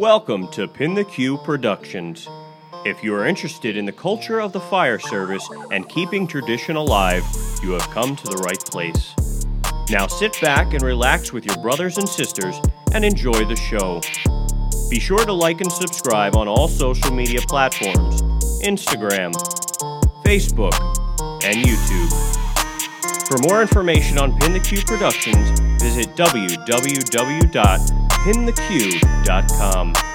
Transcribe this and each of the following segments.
Welcome to Pin the Q Productions. If you are interested in the culture of the fire service and keeping tradition alive, you have come to the right place. Now sit back and relax with your brothers and sisters and enjoy the show. Be sure to like and subscribe on all social media platforms Instagram, Facebook, and YouTube. For more information on Pin the Q Productions, visit www.pintheq.com. Ready?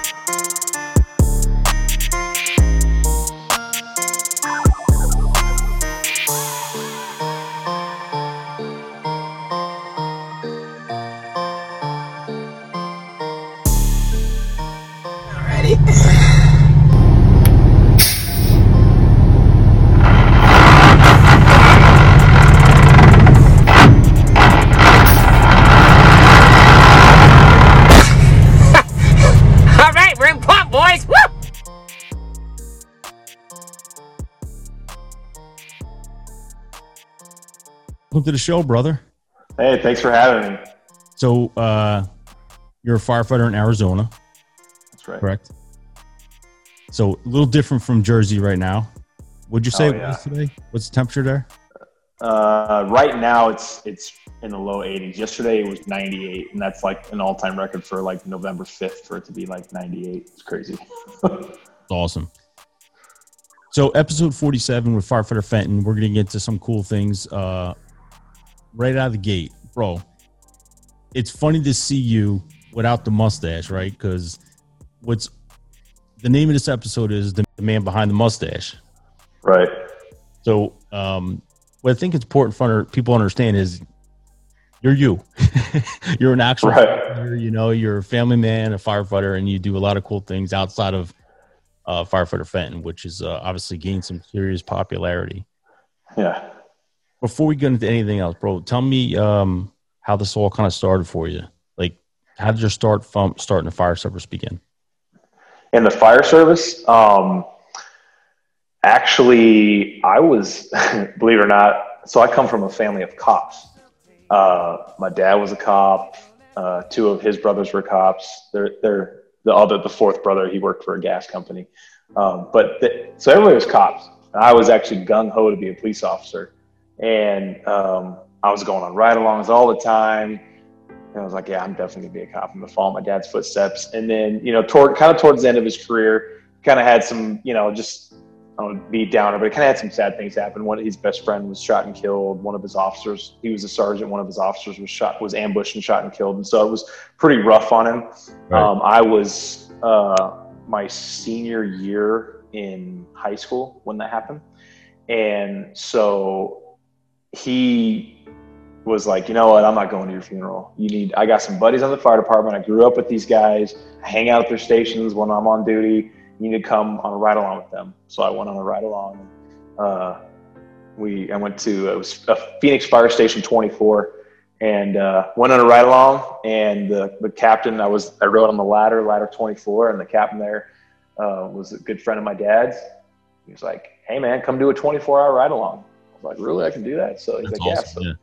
To the show, brother. Hey, thanks for having me. So, uh, you're a firefighter in Arizona, That's right. correct? So, a little different from Jersey right now. Would you say Oh, it yeah. was today? What's the temperature there? Uh, right now, it's it's in the low 80s. Yesterday it was 98, and that's like an all-time record for like November 5th for it to be like 98. It's crazy. It's awesome. So, episode 47 with Firefighter Fenton, we're going to get to some cool things uh, right out of the gate. Bro, it's funny to see you without the mustache, right? Because what's the name of this episode is The Man Behind the Mustache. right. So, um, what I think it's important for people to understand is you're you. you're an actual, Right. you know, you're a family man, a firefighter, and you do a lot of cool things outside of uh, firefighter Fenton, which is uh, obviously gained some serious popularity. Yeah. Before we get into anything else, bro, tell me um, how this all kind of started for you. Like, how did your start from starting the fire service begin? In the fire service, um, actually, I was, believe it or not, so I come from a family of cops. Uh, my dad was a cop. Uh, two of his brothers were cops. They're, they're the other, the fourth brother, he worked for a gas company. Um, but the, so everybody was cops. I was actually gung ho to be a police officer, and um, I was going on ride-alongs all the time. And I was like, yeah, I'm definitely gonna be a cop. I'm gonna follow my dad's footsteps. And then, you know, toward kind of towards the end of his career, kind of had some, you know, just I don't want to be downer, but kind of had some sad things happen. One of his best friend was shot and killed. One of his officers, he was a sergeant. One of his officers was shot, was ambushed and shot and killed. And so it was pretty rough on him. Right. Um, I was uh, my senior year in high school when that happened, and so he was like, you know what, I'm not going to your funeral. You need. I got some buddies on the fire department. I grew up with these guys. I hang out at their stations when I'm on duty. You need to come on a ride along with them. So I went on a ride along. Uh, we I went to it was a Phoenix Fire Station 24 and uh, went on a ride along. And the, the captain, I was I rode on the ladder, ladder 24, and the captain there uh, was a good friend of my dad's. He was like, "Hey man, come do a 24 hour ride along." Like, "Really? I can do that?" So he's That's like, awesome. "Yeah." yeah. So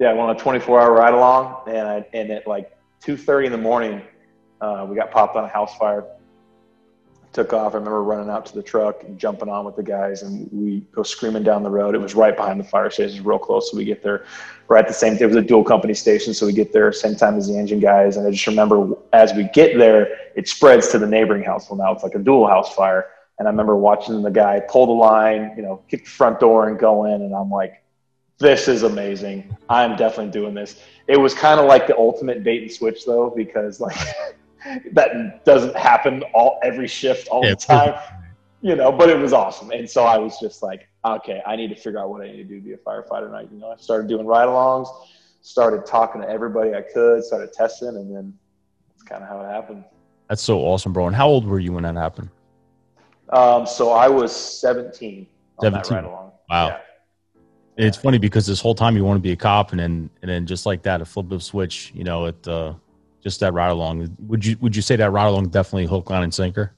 yeah, I went on a 24 hour ride along, and I, and at like 2:30 in the morning, uh, we got popped on a house fire. Took off. I remember running out to the truck and jumping on with the guys, and we go screaming down the road. It was right behind the fire station, real close. So we get there right at the same. It was a dual company station, so we get there same time as the engine guys. And I just remember as we get there, it spreads to the neighboring house. Well, now it's like a dual house fire. And I remember watching the guy pull the line, you know, kick the front door and go in, and I'm like, this is amazing. I'm definitely doing this. It was kind of like the ultimate bait and switch though, because like that doesn't happen all every shift all Yeah, the time, you know. But it was awesome, and so I was just like, okay, I need to figure out what I need to do to be a firefighter. And I, you know, I started doing ride-alongs, started talking to everybody I could, started testing, and then that's kind of how it happened. That's so awesome, bro. And how old were you when that happened? Um, so I was 17 on 17. that ride-along. Wow. Yeah. It's funny because this whole time you want to be a cop, and then and then just like that, a flip of switch, you know, it uh, just that ride along. Would you would you say that ride along definitely hook, line, and sinker?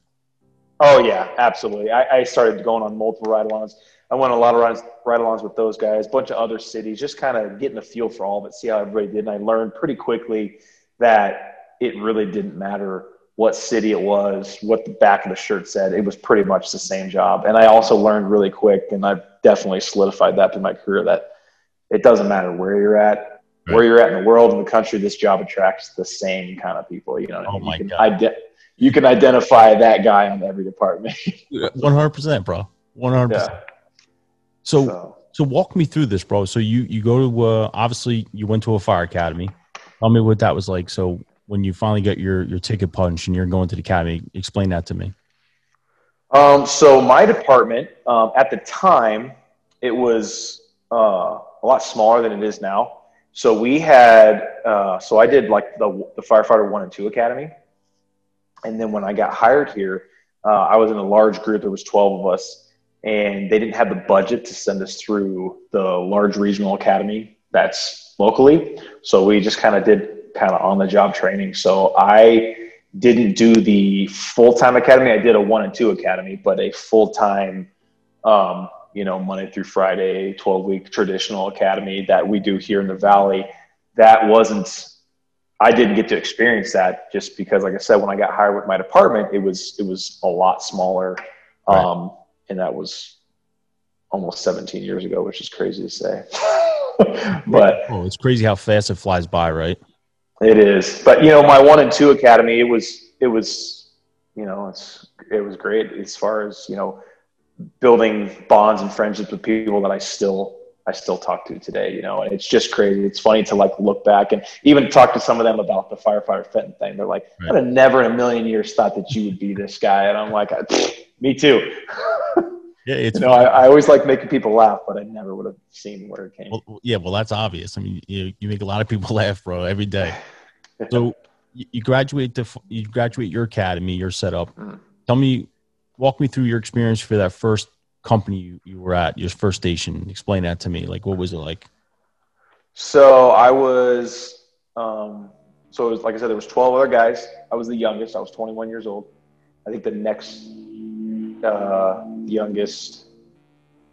Oh yeah, absolutely. I, I started going on multiple ride-alongs. I went on a lot of rides, ride-alongs with those guys, a bunch of other cities, just kind of getting a feel for all of it, see how everybody did. And I learned pretty quickly that it really didn't matter what city it was, what the back of the shirt said. It was pretty much the same job. And I also learned really quick, and I've definitely solidified that through my career that it doesn't matter where you're at, right. where you're at in the world, in the country, this job attracts the same kind of people. You know, oh my you can, God. ide- you can identify that guy on every department. 100%, bro. 100%. Yeah. So, so, so walk me through this, bro. So you, you go to, uh, obviously you went to a fire academy. Tell me what that was like. So when you finally get your your ticket punch and you're going to the academy? Explain that to me. Um, so my department um, at the time it was uh, a lot smaller than it is now. So we had uh, so I did like the the firefighter one and two academy, and then when I got hired here, uh, I was in a large group. There was twelve of us, and they didn't have the budget to send us through the large regional academy that's locally. So we just kind of did kind of on the job training. So I didn't do the full time academy. I did a one and two academy, but a full time, um, you know, Monday through Friday, 12 week traditional academy that we do here in the Valley. That wasn't, I didn't get to experience that just because, like I said, when I got hired with my department, it was, it was a lot smaller. Right. Um, and that was almost 17 years ago, which is crazy to say. but oh, it's crazy how fast it flies by, right? It is, but you know, my one and two academy, it was, it was, you know, it's, it was great as far as you know, building bonds and friendships with people that I still, I still talk to today. You know, and it's just crazy. It's funny to like look back and even talk to some of them about the firefighter Fenton thing. They're like, right. I'd have never in a million years thought that you would be this guy, and I'm like, me too. Yeah, it's you know, I, I, always like making people laugh, but I never would have seen where it came. Well, yeah, well, that's obvious. I mean, you you make a lot of people laugh, bro, every day. so you graduate to you graduate your academy, your setup. Mm. Tell me, walk me through your experience for that first company you, you were at, your first station. Explain that to me. Like, what was it like? So I was, um, so it was like I said, there was twelve other guys. I was the youngest. I was twenty one years old. I think the next uh, youngest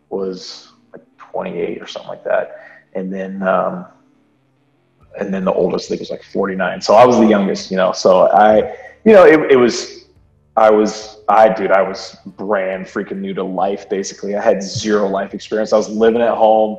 was like 28 or something like that, and then um, and then the oldest I think was like 49. So I was the youngest, you know. So I, you know, it, it was I was I dude I was brand freaking new to life. Basically, I had zero life experience. I was living at home.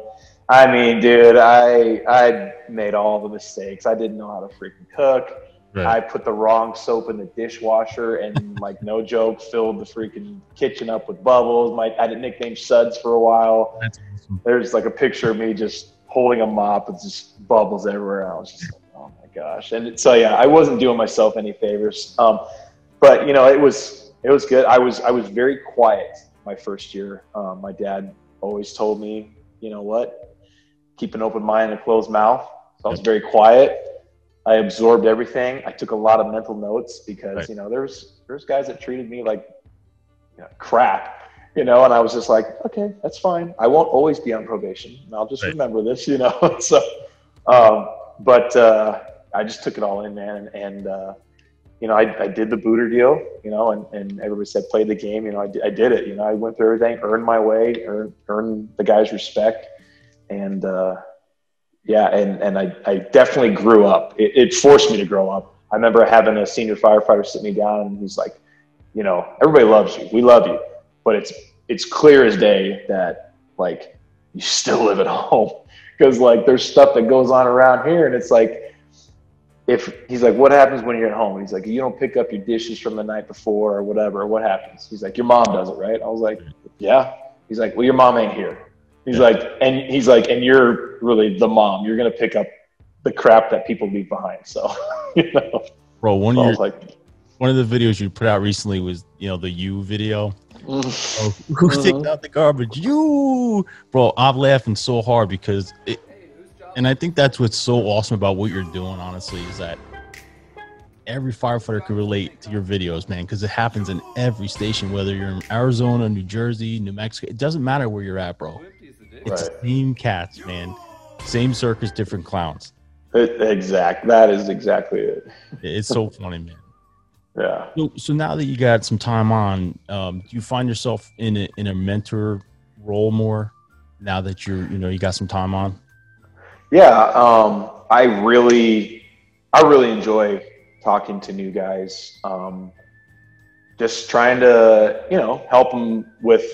I mean, dude, I I made all the mistakes. I didn't know how to freaking cook. Right. I put the wrong soap in the dishwasher and like no joke, filled the freaking kitchen up with bubbles. My I did nickname Suds for a while. Awesome. There's like a picture of me just holding a mop with just bubbles everywhere. I was just like, oh my gosh. And so yeah, I wasn't doing myself any favors. Um, but you know, it was it was good. I was I was very quiet my first year. Um, my dad always told me, you know what, keep an open mind and a closed mouth. So I was very quiet I absorbed everything. I took a lot of mental notes because right. you know there's there's guys that treated me like you know, crap, you know, and I was just like, okay, that's fine. I won't always be on probation. I'll just right. remember this, you know. so, um, but uh, I just took it all in, man, and, and uh, you know, I, I did the booter deal, you know, and, and everybody said play the game. You know, I, I did it. You know, I went through everything, earned my way, earned, earned the guys' respect, and uh, yeah, and, and I, I definitely grew up. It, it, forced me to grow up. I remember having a senior firefighter sit me down and he's like, you know, everybody loves you. We love you. But it's it's clear as day that like you still live at home. Because like there's stuff that goes on around here and it's like if he's like, What happens when you're at home? he's like, You don't pick up your dishes from the night before or whatever, what happens? He's like, Your mom does it, right? I was like, Yeah. He's like, Well, your mom ain't here. He's like, and he's like, and you're really the mom. You're gonna pick up the crap that people leave behind. So, you know, bro, one so of your, like, one of the videos you put out recently was, you know, the you video. Mm-hmm. Oh, who's taking mm-hmm. out the garbage? You, bro. I'm laughing so hard because it, and I think that's what's so awesome about what you're doing. Honestly, is that every firefighter can relate to your videos, man, because it happens in every station, whether you're in Arizona, New Jersey, New Mexico. It doesn't matter where you're at, bro. It's right. same cats, man. Same circus, different clowns. It, exact. That is exactly it. It's so funny, man. Yeah. So, so now that you got some time on, um, do you find yourself in a, in a mentor role more now that you're, you know, you got some time on? Yeah. Um, I really, I really enjoy talking to new guys, um, just trying to you know help them with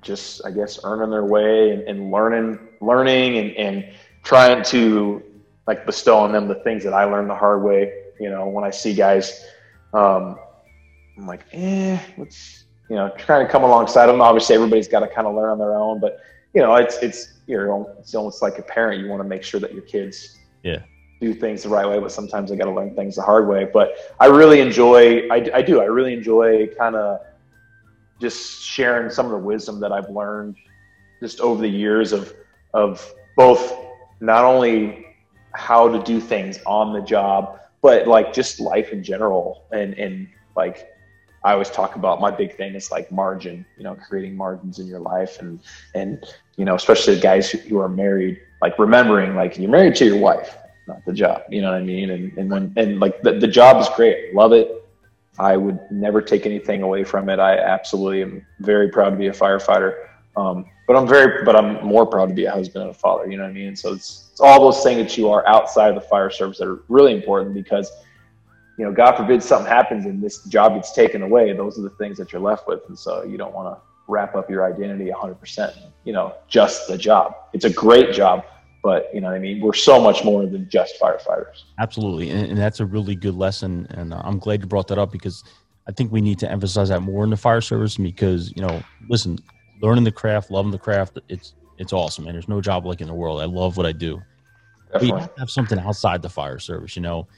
just I guess earning their way and, and learning learning and, and trying to like bestow on them the things that I learned the hard way. You know, when I see guys, um, I'm like, eh, let's you know, trying to come alongside them. Obviously, everybody's got to kind of learn on their own, but you know, it's it's you're it's almost like a parent. You want to make sure that your kids yeah do things the right way, but sometimes they got to learn things the hard way. But I really enjoy. I, I do. I really enjoy kind of just sharing some of the wisdom that I've learned just over the years of of both not only how to do things on the job, but like just life in general. And and like I always talk about my big thing is like margin, you know, creating margins in your life and and you know, especially the guys who, who are married, like remembering like you're married to your wife, not the job. You know what I mean? And and when and like the, the job is great. Love it. I would never take anything away from it. I absolutely am very proud to be a firefighter. Um, but I'm very, but I'm more proud to be a husband and a father. You know what I mean? So it's, it's all those things that you are outside of the fire service that are really important because, you know, God forbid something happens and this job gets taken away. Those are the things that you're left with, and so you don't want to wrap up your identity 100%. You know, just the job. It's a great job, but you know what I mean. We're so much more than just firefighters. Absolutely, and, and that's a really good lesson, and uh, I'm glad you brought that up because I think we need to emphasize that more in the fire service because you know, listen, learning the craft, loving the craft, it's it's awesome, and there's no job like in the world. I love what I do. Definitely. We have to have something outside the fire service, you know.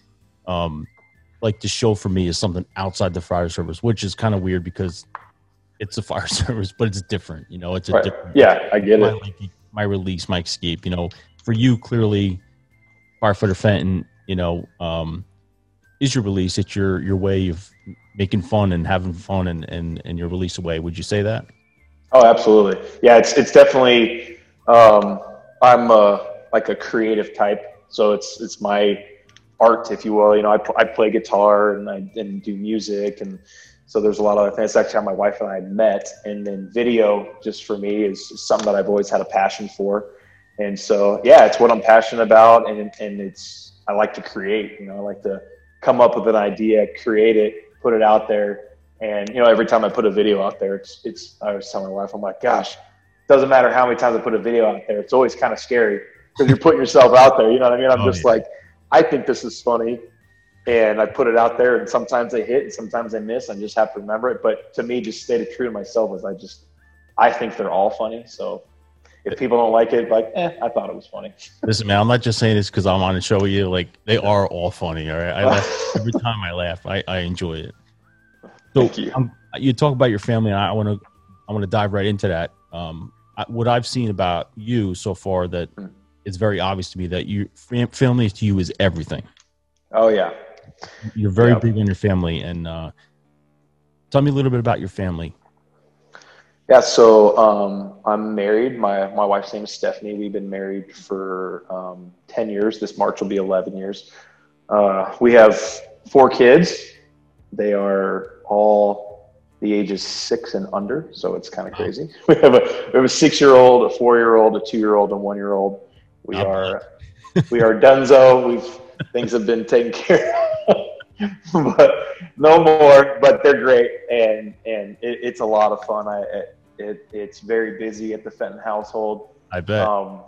Um, like the show for me is something outside the fire service, which is kind of weird because it's a fire service, but it's different. You know, it's a Right. different. Yeah, I get it. like, my release, my escape. You know, for you, clearly, firefighter Fenton, you know, um, is your release. It's your your way of making fun and having fun and and and your release away. Would you say that? Oh, absolutely. Yeah, it's it's definitely. Um, I'm uh like a creative type, so it's it's my art, if you will. You know, I, I play guitar and I and do music, and so there's a lot of other things. That's actually how my wife and I met, and then video, just for me, is something that I've always had a passion for, and so yeah, it's what I'm passionate about, and and it's I like to create. You know, I like to come up with an idea, create it, put it out there, and you know, every time I put a video out there, it's it's. I was telling my wife, I'm like, gosh, doesn't matter how many times I put a video out there, it's always kind of scary because you're putting yourself out there. You know what I mean? I'm Oh, just yeah. like, I think this is funny, and I put it out there, and sometimes they hit, and sometimes they miss. I just have to remember it. But to me, just stay true to myself is I just, I think they're all funny. So if people don't like it, like, eh, I thought it was funny. Listen, man, I'm not just saying this because I'm on the show with you. Like they are all funny. All right, I laugh every time I laugh. I, I enjoy it. So Thank you. um, you talk about your family, and I want to I want to dive right into that. Um, I, what I've seen about you so far that Mm. it's very obvious to me that your fam- family to you is everything. Oh yeah. You're very Yep. big on your family, and uh, tell me a little bit about your family. Yeah, so um, I'm married. My my wife's name is Stephanie. We've been married for um, ten years. This March will be eleven years. Uh, we have four kids. They are all the ages six and under, so it's kind of crazy. We have a we have a six year old, a four year old, a two year old, and one year old. We Not are we are Dunzo. We've things have been taken care of, but no more. But they're great, and and it, it's a lot of fun. I it, it it's very busy at the Fenton household, I bet. um,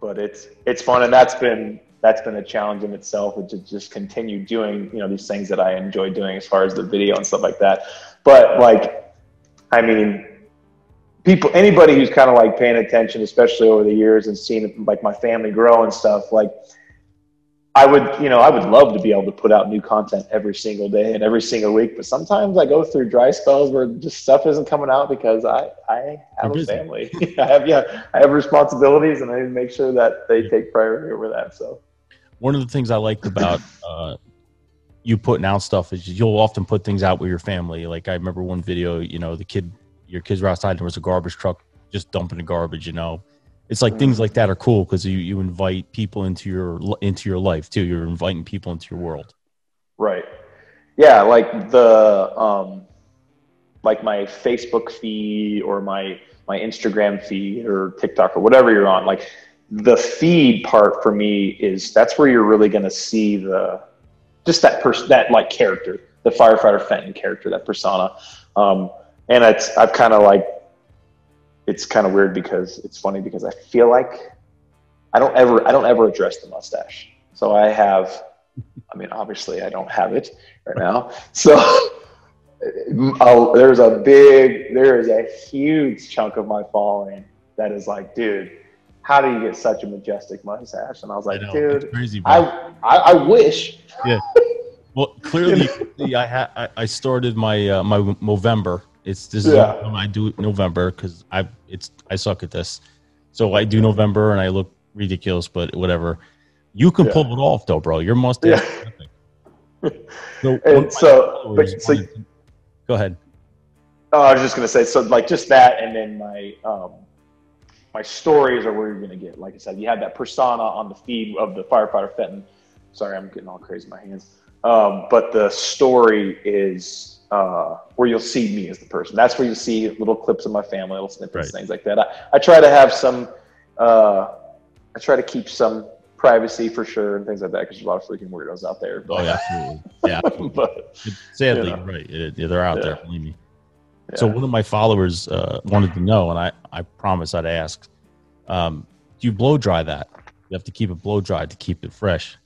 but it's it's fun, and that's been that's been a challenge in itself to just continue doing you know these things that I enjoy doing as far as the video and stuff like that. But like, I mean, people anybody who's kind of like paying attention, especially over the years and seeing like my family grow and stuff, like I would, you know, I would love to be able to put out new content every single day and every single week. But sometimes I go through dry spells where just stuff isn't coming out because I, I have a family. I have, yeah, I have responsibilities and I need to make sure that they take priority over that. So, one of the things I liked about uh, you putting out stuff is you'll often put things out with your family. Like I remember one video, you know, the kid, your kids were outside and there was a garbage truck just dumping the garbage. You know, it's like things like that are cool because you you invite people into your into your life too. You're inviting people into your world. right. Yeah. Like the, um, like my Facebook feed or my, my Instagram feed or TikTok or whatever you're on, like the feed part for me is that's where you're really going to see the just that person, that like character, the firefighter Fenton character, that persona. Um, and it's I've kind of like it's kind of weird because it's funny because I feel like I don't ever I don't ever address the mustache. So I have I mean obviously I don't have it right now. So I'll, there's a big there is a huge chunk of my following that is like, dude, how do you get such a majestic mustache? And I was like, I dude, crazy. I, I I wish. Yeah. Well, clearly, I had I, I started my uh, my Movember. It's this is Yeah. when I do November because I it's I suck at this. So I do November and I look ridiculous, but whatever. You can Yeah. pull it off though, bro. Your mustache. is epic. So, one of my And so, but so to- go ahead. Oh, I was just gonna say, so like just that, and then my um, my stories are where you're gonna get. Like I said, you have that persona on the feed of the firefighter Fenton. Sorry, I'm getting all crazy in my hands. Um, but the story is uh, where you'll see me as the person. That's where you see little clips of my family, little snippets, Right. things like that. I, I try to have some. Uh, I try to keep some privacy for sure and things like that because there's a lot of freaking weirdos out there. Oh, yeah, absolutely. Yeah, absolutely. but sadly, You know. right. It- it- they're out there. Believe me. So one of my followers uh, wanted to know, and I, I promise I'd ask, um, do you blow dry that? You have to keep it blow dried to keep it fresh.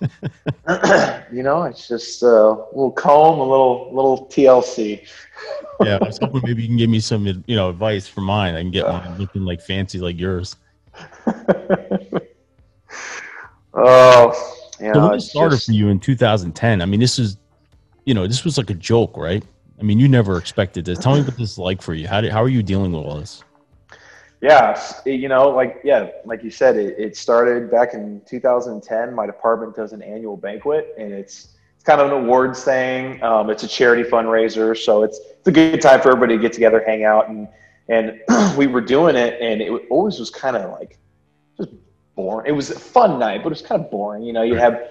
you know, it's just uh, a little comb, a little little TLC. Yeah, I was hoping maybe you can give me some, you know, advice for mine. I can get mine looking like fancy like yours. oh, yeah. so when it started just- for you in 2010, I mean, this is, you know, this was like a joke, right? I mean, you never expected this. Tell me what this is like for you. How did, how are you dealing with all this? Yeah, you know, like yeah, like you said, it, it started back in 2010. My department does an annual banquet, and it's it's kind of an awards thing. Um, it's a charity fundraiser, so it's it's a good time for everybody to get together, hang out, and and we were doing it, and it always was kind of like just boring. It was a fun night, but it was kind of boring. You know, you have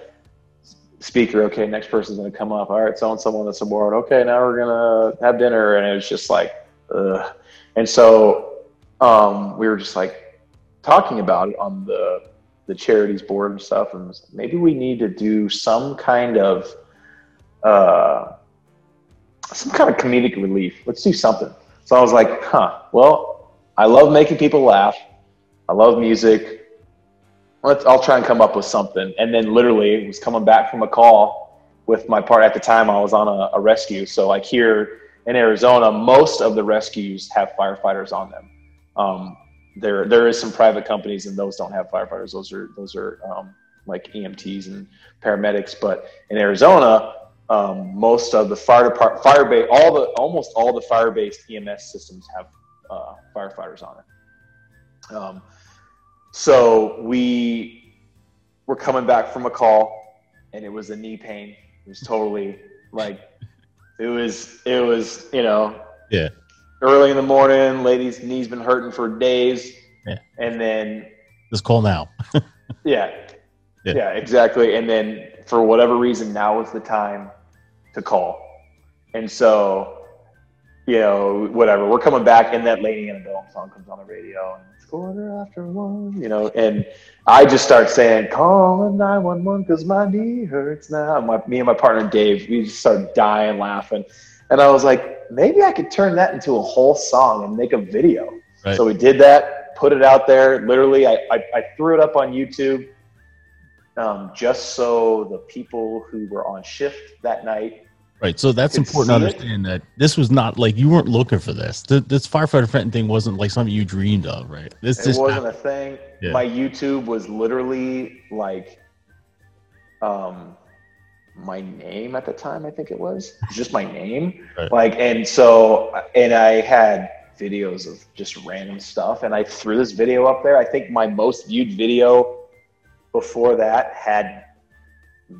speaker. Okay, next person's gonna come up. All right, so and someone that's award. Okay, now we're gonna have dinner, and it was just like, ugh. And so um, we were just like talking about it on the the charities board and stuff, and maybe we need to do some kind of uh, some kind of comedic relief. Let's do something. So I was like, huh. Well, I love making people laugh. I love music. Let's. I'll try and come up with something. And then literally was coming back from a call with my part at the time. I was on a, a rescue. So like here in Arizona, most of the rescues have firefighters on them. Um, there there is some private companies and those don't have firefighters. Those are those are um, like EMTs and paramedics. But in Arizona, um, most of the fire depart fire base all the almost all the fire based EMS systems have uh, firefighters on it. Um, so we were coming back from a call and it was a knee pain. It was totally like it was it was you know Yeah. Early in the morning. Lady's knees been hurting for days, Yeah. and then Just call now. yeah. Yeah. yeah, exactly. And then for whatever reason, now is the time to call. And so, you know, whatever. We're coming back, and that Lady Antebellum song comes on the radio, and it's quarter after one, you know. And I just start saying, "Call nine one one because my knee hurts now." My, me and my partner Dave, we just started dying laughing, and I was like, maybe I could turn that into a whole song and make a video. Right. So we did that, put it out there. Literally, I, I, I threw it up on YouTube um, just so the people who were on shift that night. Right. So that's important to see it. understand that this was not like you weren't looking for this. Th- This firefighter Fenton thing wasn't like something you dreamed of, right? This It wasn't happened. a thing. Yeah. My YouTube was literally like um, my name at the time. I think it was just my name. Right. Like, and so, and I had videos of just random stuff, and I threw this video up there. I think my most viewed video before that had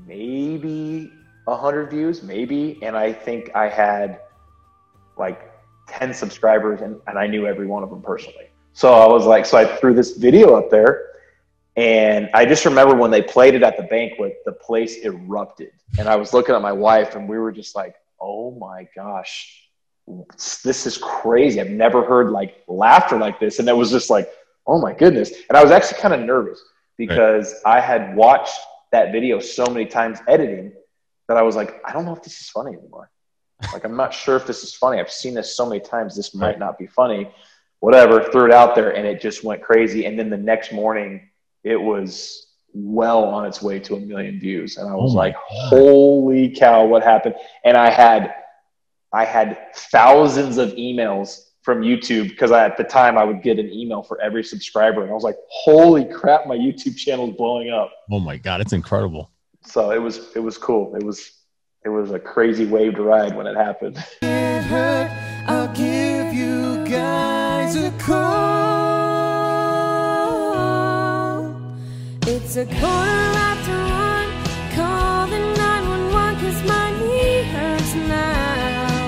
maybe a hundred views, maybe, and I think I had like ten subscribers, and, and I knew every one of them personally. So I was like, so I threw this video up there, and I just remember when they played it at the banquet, the place erupted, and I was looking at my wife, and we were just like, oh my gosh, this is crazy. I've never heard like laughter like this, and it was just like, oh my goodness, and I was actually kind of nervous because I had watched that video so many times editing that I was like, I don't know if this is funny anymore. like, I'm not sure if this is funny. I've seen this so many times. This might Right. not be funny. Whatever. Threw it out there, and it just went crazy. And then the next morning, it was well on its way to a million views, and I was Oh like, God. "Holy cow! What happened?" And I had, I had thousands of emails from YouTube because at the time I would get an email for every subscriber, and I was like, "Holy crap! My YouTube channel is blowing up." Oh my god, it's incredible. So it was it was cool. It was it was a crazy wave to ride when it happened. A quarter after one. Call the 911 cause my knee hurts now.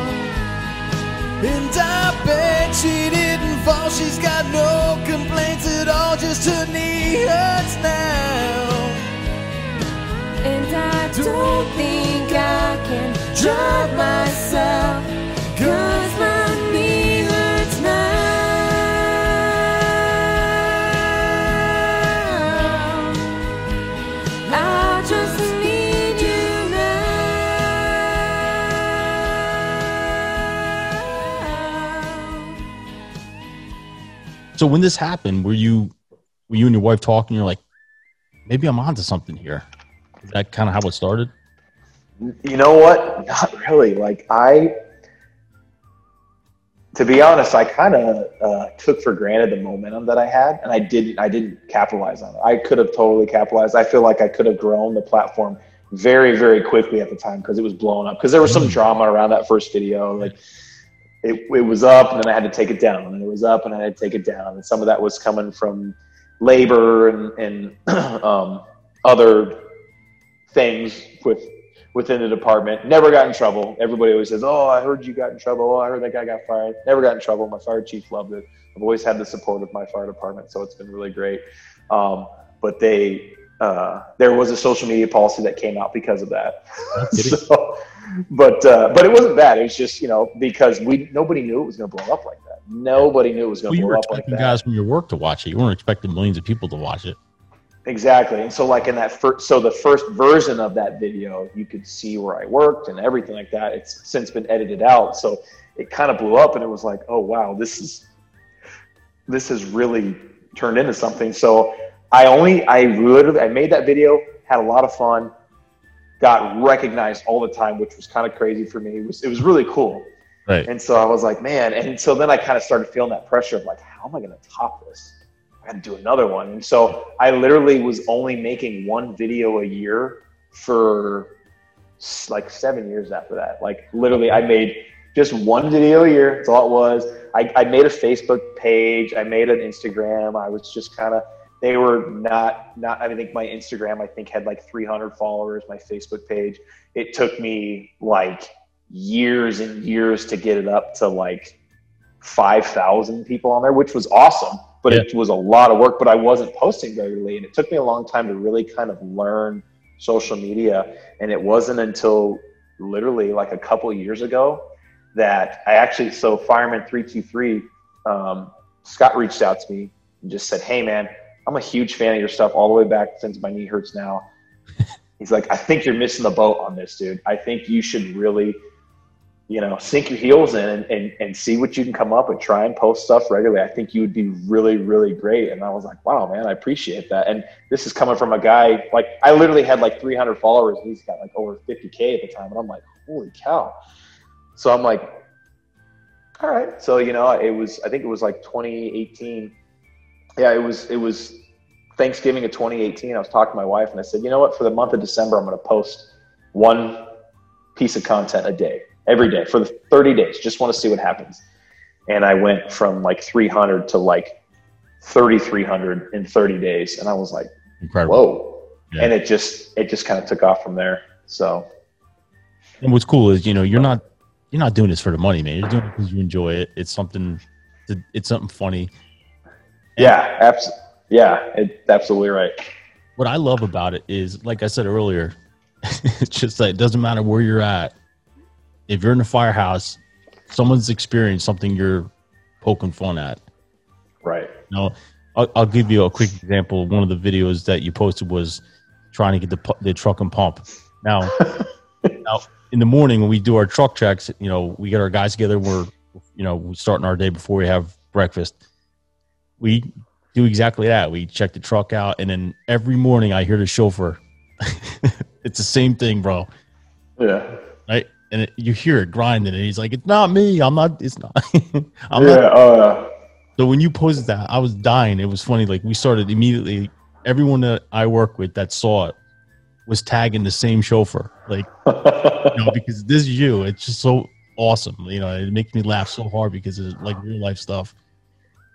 And I bet she didn't fall. She's got no complaints at all, just her knee hurts now. And I don't think I can drive myself. So when this happened, were you were you and your wife talking? You're like, maybe I'm onto something here. Is that kind of how it started? You know what? Not really. Like I, to be honest, I kind of uh, took for granted the momentum that I had, and I didn't. I didn't capitalize on it. I could have totally capitalized. I feel like I could have grown the platform very, very quickly at the time because it was blowing up. Because there was some drama around that first video. Like it, it was up, and then I had to take it down, and it was up, and I had to take it down. And some of that was coming from labor and and um, other things with within the department. Never got in trouble. Everybody always says, "Oh, I heard you got in trouble. Oh, I heard that guy got fired." Never got in trouble. My fire chief loved it. I've always had the support of my fire department, so it's been really great. Um, but they, uh, there was a social media policy that came out because of that. so, but uh, but it wasn't bad. It was just you know because we nobody knew it was going to blow up like that. Nobody knew it was going to you blow up like that. guys from your work to watch it. You weren't expecting millions of people to watch it. Exactly. And so like in that first, so the first version of that video, you could see where I worked and everything like that. It's since been edited out. So it kind of blew up and it was like, oh wow, this is, this has really turned into something. So I only, I literally, I made that video, had a lot of fun, got recognized all the time, which was kind of crazy for me. It was, it was really cool. Right. And so I was like, man. And so then I kind of started feeling that pressure of like, how am I going to top this? I got to do another one. And so I literally was only making one video a year for like seven years after that. Like literally, I made just one video a year. That's all it was. I, I made a Facebook page. I made an Instagram. I was just kind of. They were not not. I think my Instagram I think had like 300 followers. My Facebook page. It took me like years and years to get it up to like 5,000 people on there, which was awesome, but it was a lot of work. But I wasn't posting regularly, and it took me a long time to really kind of learn social media. And it wasn't until literally like a couple of years ago that I actually, so Fireman 323, um, Scott reached out to me and just said, Hey, man, I'm a huge fan of your stuff all the way back since my knee hurts now. He's like, I think you're missing the boat on this, dude. I think you should really you know, sink your heels in and, and, and see what you can come up and try and post stuff regularly. I think you would be really, really great. And I was like, wow, man, I appreciate that. And this is coming from a guy, like I literally had like 300 followers and he's got like over 50K at the time. And I'm like, holy cow. So I'm like, all right. So, you know, it was, I think it was like 2018. Yeah, it was, it was Thanksgiving of 2018. I was talking to my wife and I said, you know what, for the month of December, I'm going to post one piece of content a day every day for the 30 days. Just want to see what happens. And I went from like 300 to like 3,300 in 30 days. And I was like, Incredible. whoa. Yeah. And it just, it just kind of took off from there. So And what's cool is you know you're not you're not doing this for the money, man. You're doing it because you enjoy it. It's something. It's something funny. Yeah, abs- yeah, it, absolutely right. What I love about it is, like I said earlier, it's just that it doesn't matter where you're at. If you're in the firehouse, someone's experienced something you're poking fun at. Right. Now, I'll, I'll give you a quick example. One of the videos that you posted was trying to get the the truck and pump. Now, Now, in the morning when we do our truck checks, you know, we get our guys together. We're, you know, starting our day before we have breakfast. We do exactly that. We check the truck out, and then every morning I hear the chauffeur. it's the same thing, bro. Yeah. Right? And it, you hear it grinding, and he's like, "It's not me. I'm not. It's not. I'm yeah. not." Oh, yeah. So when you posted that, I was dying. It was funny. Like we started immediately. Everyone that I work with that saw it was tagging the same chauffeur. Like you know, because this is you. It's just so awesome. You know, it makes me laugh so hard because it's like real life stuff.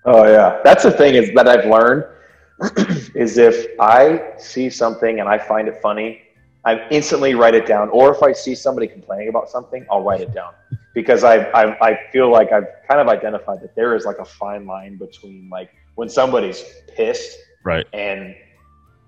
Oh yeah, that's the thing is that I've learned is if I see something and I find it funny, I instantly write it down. Or if I see somebody complaining about something, I'll write it down because I I, I feel like I've kind of identified that there is like a fine line between like when somebody's pissed Right. and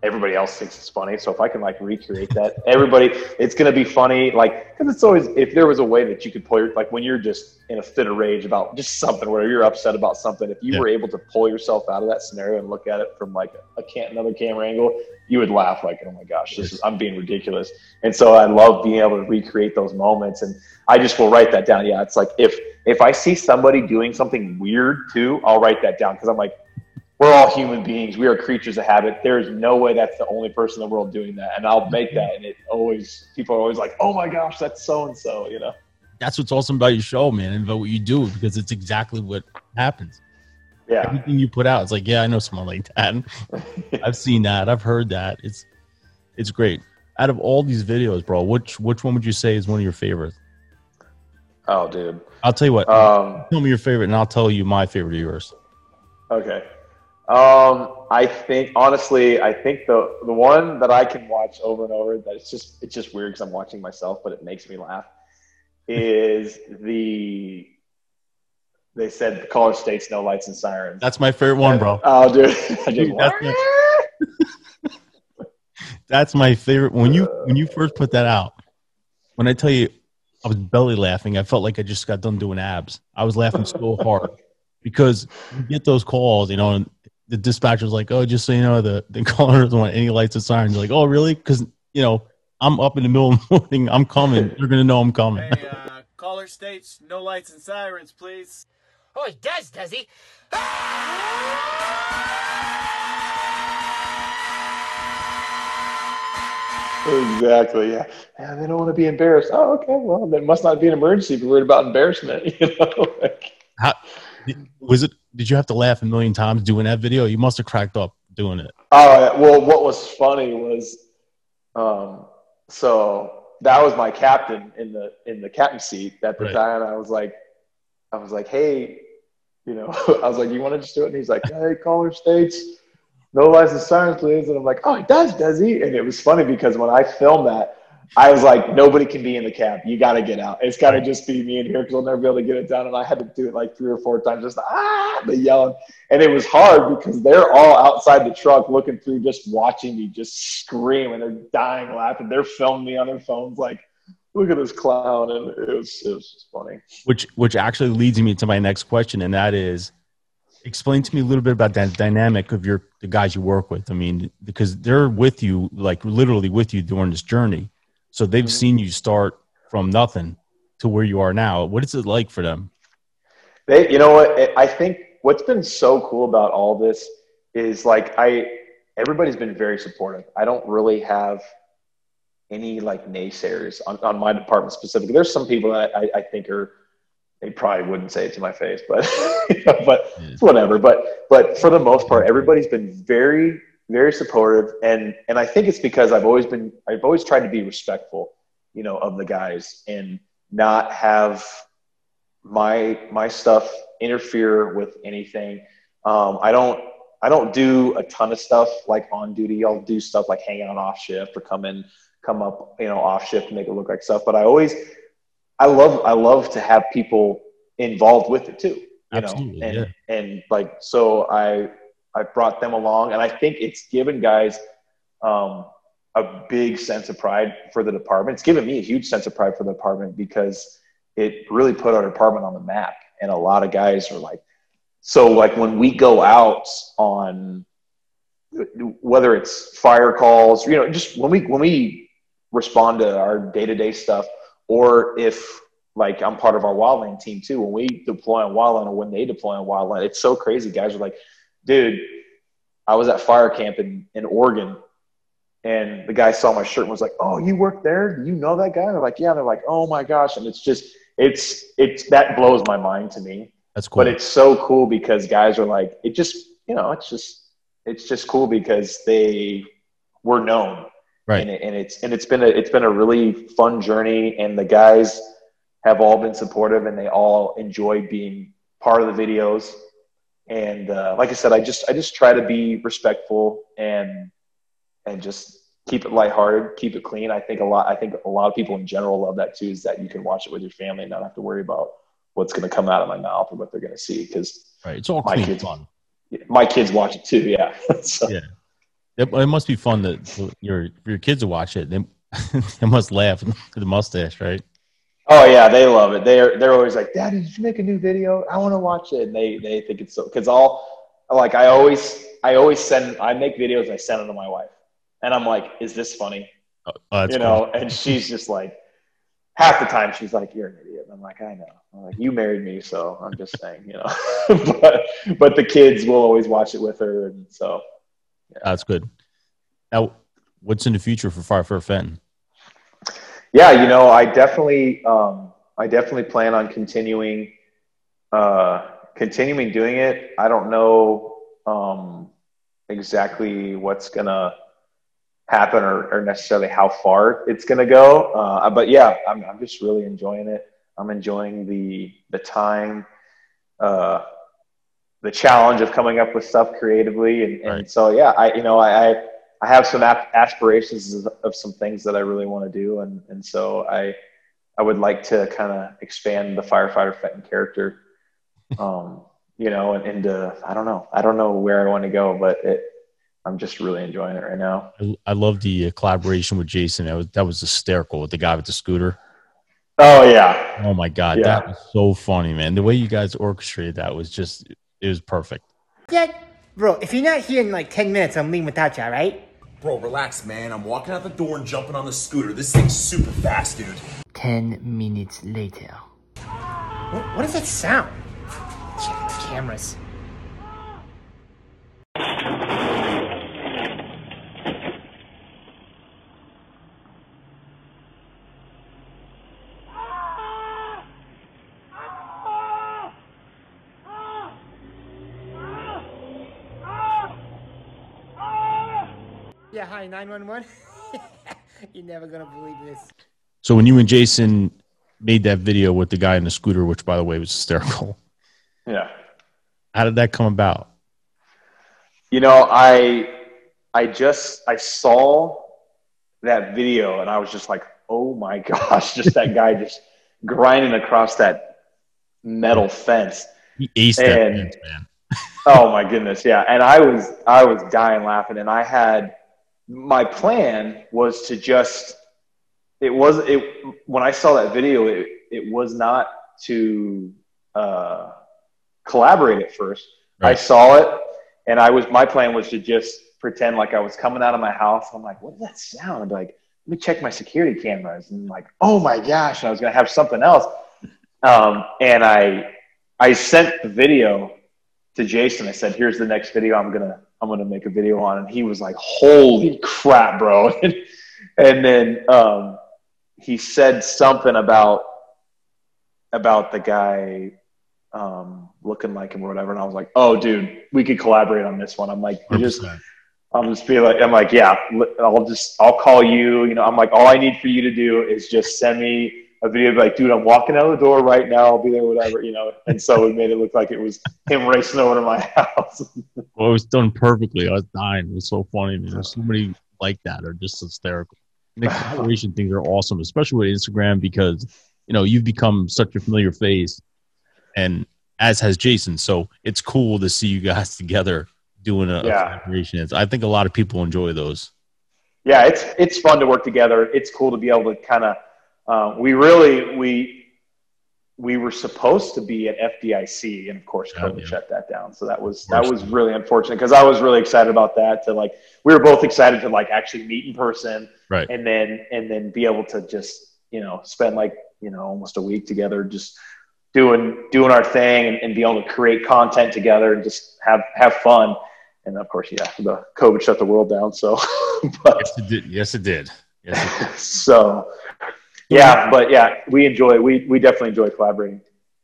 everybody else thinks it's funny. So if I can like recreate that, everybody, it's gonna be funny. Like, because it's always if there was a way that you could pull your like when you're just in a fit of rage about just something where you're upset about something, if you Yeah. were able to pull yourself out of that scenario and look at it from like a can't another camera angle, you would laugh like, oh my gosh, this is I'm being ridiculous. And so I love being able to recreate those moments, and I just will write that down. Yeah, it's like if if I see somebody doing something weird too, I'll write that down because I'm like we're all human beings. We are creatures of habit. There is no way that's the only person in the world doing that. And I'll make that. And it always, people are always like, oh my gosh, that's so and so, you know? That's what's awesome about your show, man, and about what you do because it's exactly what happens. Yeah. Everything you put out, it's like, yeah, I know someone like that. I've seen that. I've heard that. It's it's great. Out of all these videos, bro, which which one would you say is one of your favorites? Oh, dude. I'll tell you what. Um, tell me your favorite, and I'll tell you my favorite of yours. okay. Um, I think, honestly, I think the, the one that I can watch over and over that it's just, it's just weird because I'm watching myself, but it makes me laugh is the, they said Caller States, no lights and sirens. That's my favorite one, bro. Oh, dude. Dude, that's That's my favorite. When you when you first put that out, when I tell you I was belly laughing, I felt like I just got done doing abs. I was laughing so hard because you get those calls, you know, and the dispatcher's like, "Oh, just so you know, the the caller doesn't want any lights or sirens." You're like, "Oh, really?" Because you know I'm up in the middle of the morning. I'm coming. You're gonna know I'm coming. Hey, uh, caller states, no lights and sirens, please. Oh, he does, does he? Exactly. Yeah. Yeah. They don't want to be embarrassed. Oh, okay. Well, there must not be an emergency if you're worried about embarrassment. You know. How, was it? Did you have to laugh a million times doing that video? You must have cracked up doing it. oh, yeah. well, what was funny was, um, so that was my captain in the in the captain seat at the Right. time. I was like, I was like, hey, you know, I was like, you want to just do it? And he's like, hey, caller states, no license sirens, please. And I'm like, oh, he does, does he? And it was funny because when I filmed that, I was like, nobody can be in the cab. You got to get out. It's got to just be me in here because I'll never be able to get it done. And I had to do it like three or four times, just ah, the yelling. And it was hard because they're all outside the truck looking through, just watching me just scream and they're dying laughing. They're filming me on their phones, like, look at this clown. And it was, it was just funny. which which actually leads me to my next question and that is explain to me a little bit about that dynamic of your the guys you work with i mean because they're with you like literally with you during this journey so they've mm-hmm. seen you start from nothing to where you are now what is it like for them They, you know what? I think what's been so cool about all this is like I, everybody's been very supportive. I don't really have any like naysayers on, on my department specifically. There's some people that I, I think are, they probably wouldn't say it to my face, but, but it's whatever. But, but for the most part, everybody's been very, very supportive. And, and I think it's because I've always been, I've always tried to be respectful, you know, of the guys and not have my my stuff interfere with anything. Um, I don't I don't do a ton of stuff like on duty. I'll do stuff like hang out off shift or come in come up you know off shift to make it look like stuff. But I always I love I love to have people involved with it too. You Absolutely, know, and yeah. and like so I I brought them along, and I think it's given guys um, a big sense of pride for the department. It's given me a huge sense of pride for the department because it really put our department on the map. And a lot of guys are like, so like when we go out on whether it's fire calls, you know, just when we when we respond to our day to day stuff, or if like I'm part of our wildland team too. When we deploy on wildland or when they deploy on wildland, it's so crazy. Guys are like, dude, I was at fire camp in, in Oregon and the guy saw my shirt and was like, Oh, you work there? Do you know that guy? And They're like, Yeah. They're like, Oh my gosh. And it's just, it's, it's, that blows my mind to me. That's cool. But it's so cool because guys are like, it just, you know, it's just, it's just cool because they were known. Right. And, it, and it's, and it's been a, it's been a really fun journey and the guys have all been supportive and they all enjoy being part of the videos. And uh, like I said, I just, I just try to be respectful and, and just keep it lighthearted, keep it clean. I think a lot. I think a lot of people in general love that too. Is that you can watch it with your family and not have to worry about what's going to come out of my mouth or what they're going to see. Because right. It's all my clean kids- fun. my kids watch it too. Yeah. so, Yeah. It, it must be fun that your your kids watch it. They, they must laugh at the mustache, right? Oh yeah, they love it. They're they're always like, Daddy, did you make a new video? I want to watch it. And they they think it's so because all like I always I always send I make videos and I send them to my wife, and I'm like, is this funny? Oh, oh that's you know, and she's just like, half the time she's like, "You're an idiot." And I'm like, "I know." I'm like, "You married me, so I'm just saying," you know. but but the kids will always watch it with her, and so That's good. Now, what's in the future for Firefighter Fenton? Yeah, you know, I definitely um, I definitely plan on continuing uh, continuing doing it. I don't know um, exactly what's gonna happen or, or necessarily how far it's gonna go, uh, but yeah, I'm I'm just really enjoying it. I'm enjoying the the time, uh, the challenge of coming up with stuff creatively, and, and Right. so yeah, I you know I I, I have some aspirations of, of some things that I really want to do, and and so I I would like to kind of expand the firefighter Fenton character, um, you know, and into I don't know I don't know where I want to go, but it I'm just really enjoying it right now. I, I love the uh, collaboration with Jason. That was that was hysterical with the guy with the scooter. Oh yeah, Oh my god, Yeah. that was so funny, man. The way you guys orchestrated that was just it was perfect. Yeah, bro, if you're not here in like 10 minutes, I'm leaving without you, alright? Bro, relax, man. I'm walking out the door and jumping on the scooter. This thing's super fast, dude. 10 minutes later. What, what does that sound? Cameras. Yeah, hi, 911. You're never gonna believe this. So when you and Jason made that video with the guy in the scooter, which by the way was hysterical, yeah. how did that come about? You know, I I just I saw that video and I was just like, oh my gosh, just that guy just grinding across that metal fence. He aced that fence, man. Oh my goodness, yeah. And I was I was dying laughing and I had my plan was to just it was it when I saw that video it it was not to uh collaborate at first. I saw it and I was my plan was to just pretend like I was coming out of my house. I'm like, what does that sound? Like, let me check my security cameras and like, oh my gosh, and I was gonna have something else. Um, and I I sent the video to Jason. I said, "Here's the next video I'm gonna I'm gonna make a video on," and he was like, "Holy crap, bro!" and, and then um, he said something about about the guy um, looking like him or whatever, and I was like, "Oh, dude, we could collaborate on this one." I'm like, "You just." I'm just be like, I'm like, yeah, I'll just, I'll call you. You know, I'm like, all I need for you to do is just send me a video. Like, dude, I'm walking out the door right now. I'll be there, whatever, you know. And so we made it look like it was him racing over to my house. Well, it was done perfectly. I was dying. It was so funny. Man. There's so many like that are just hysterical. And the collaboration things are awesome, especially with Instagram because you know you've become such a familiar face, and as has Jason. So it's cool to see you guys together doing a, a Yeah. collaboration. It's, I think a lot of people enjoy those. yeah, it's it's fun to work together. It's cool to be able to kind of. Uh, we really we we were supposed to be at FDIC, and of course, Yeah, COVID yeah. shut that down. So that was that was really unfortunate because I was really excited about that. To like, we were both excited to like actually meet in person, Right. and then and then be able to just you know spend like you know almost a week together, just doing doing our thing, and, and be able to create content together and just have have fun. And of course, yeah, the COVID shut the world down. So, but Yes, it did. Yes, it did. Yes, it did. so yeah, but yeah, we enjoy we we definitely enjoy collaborating.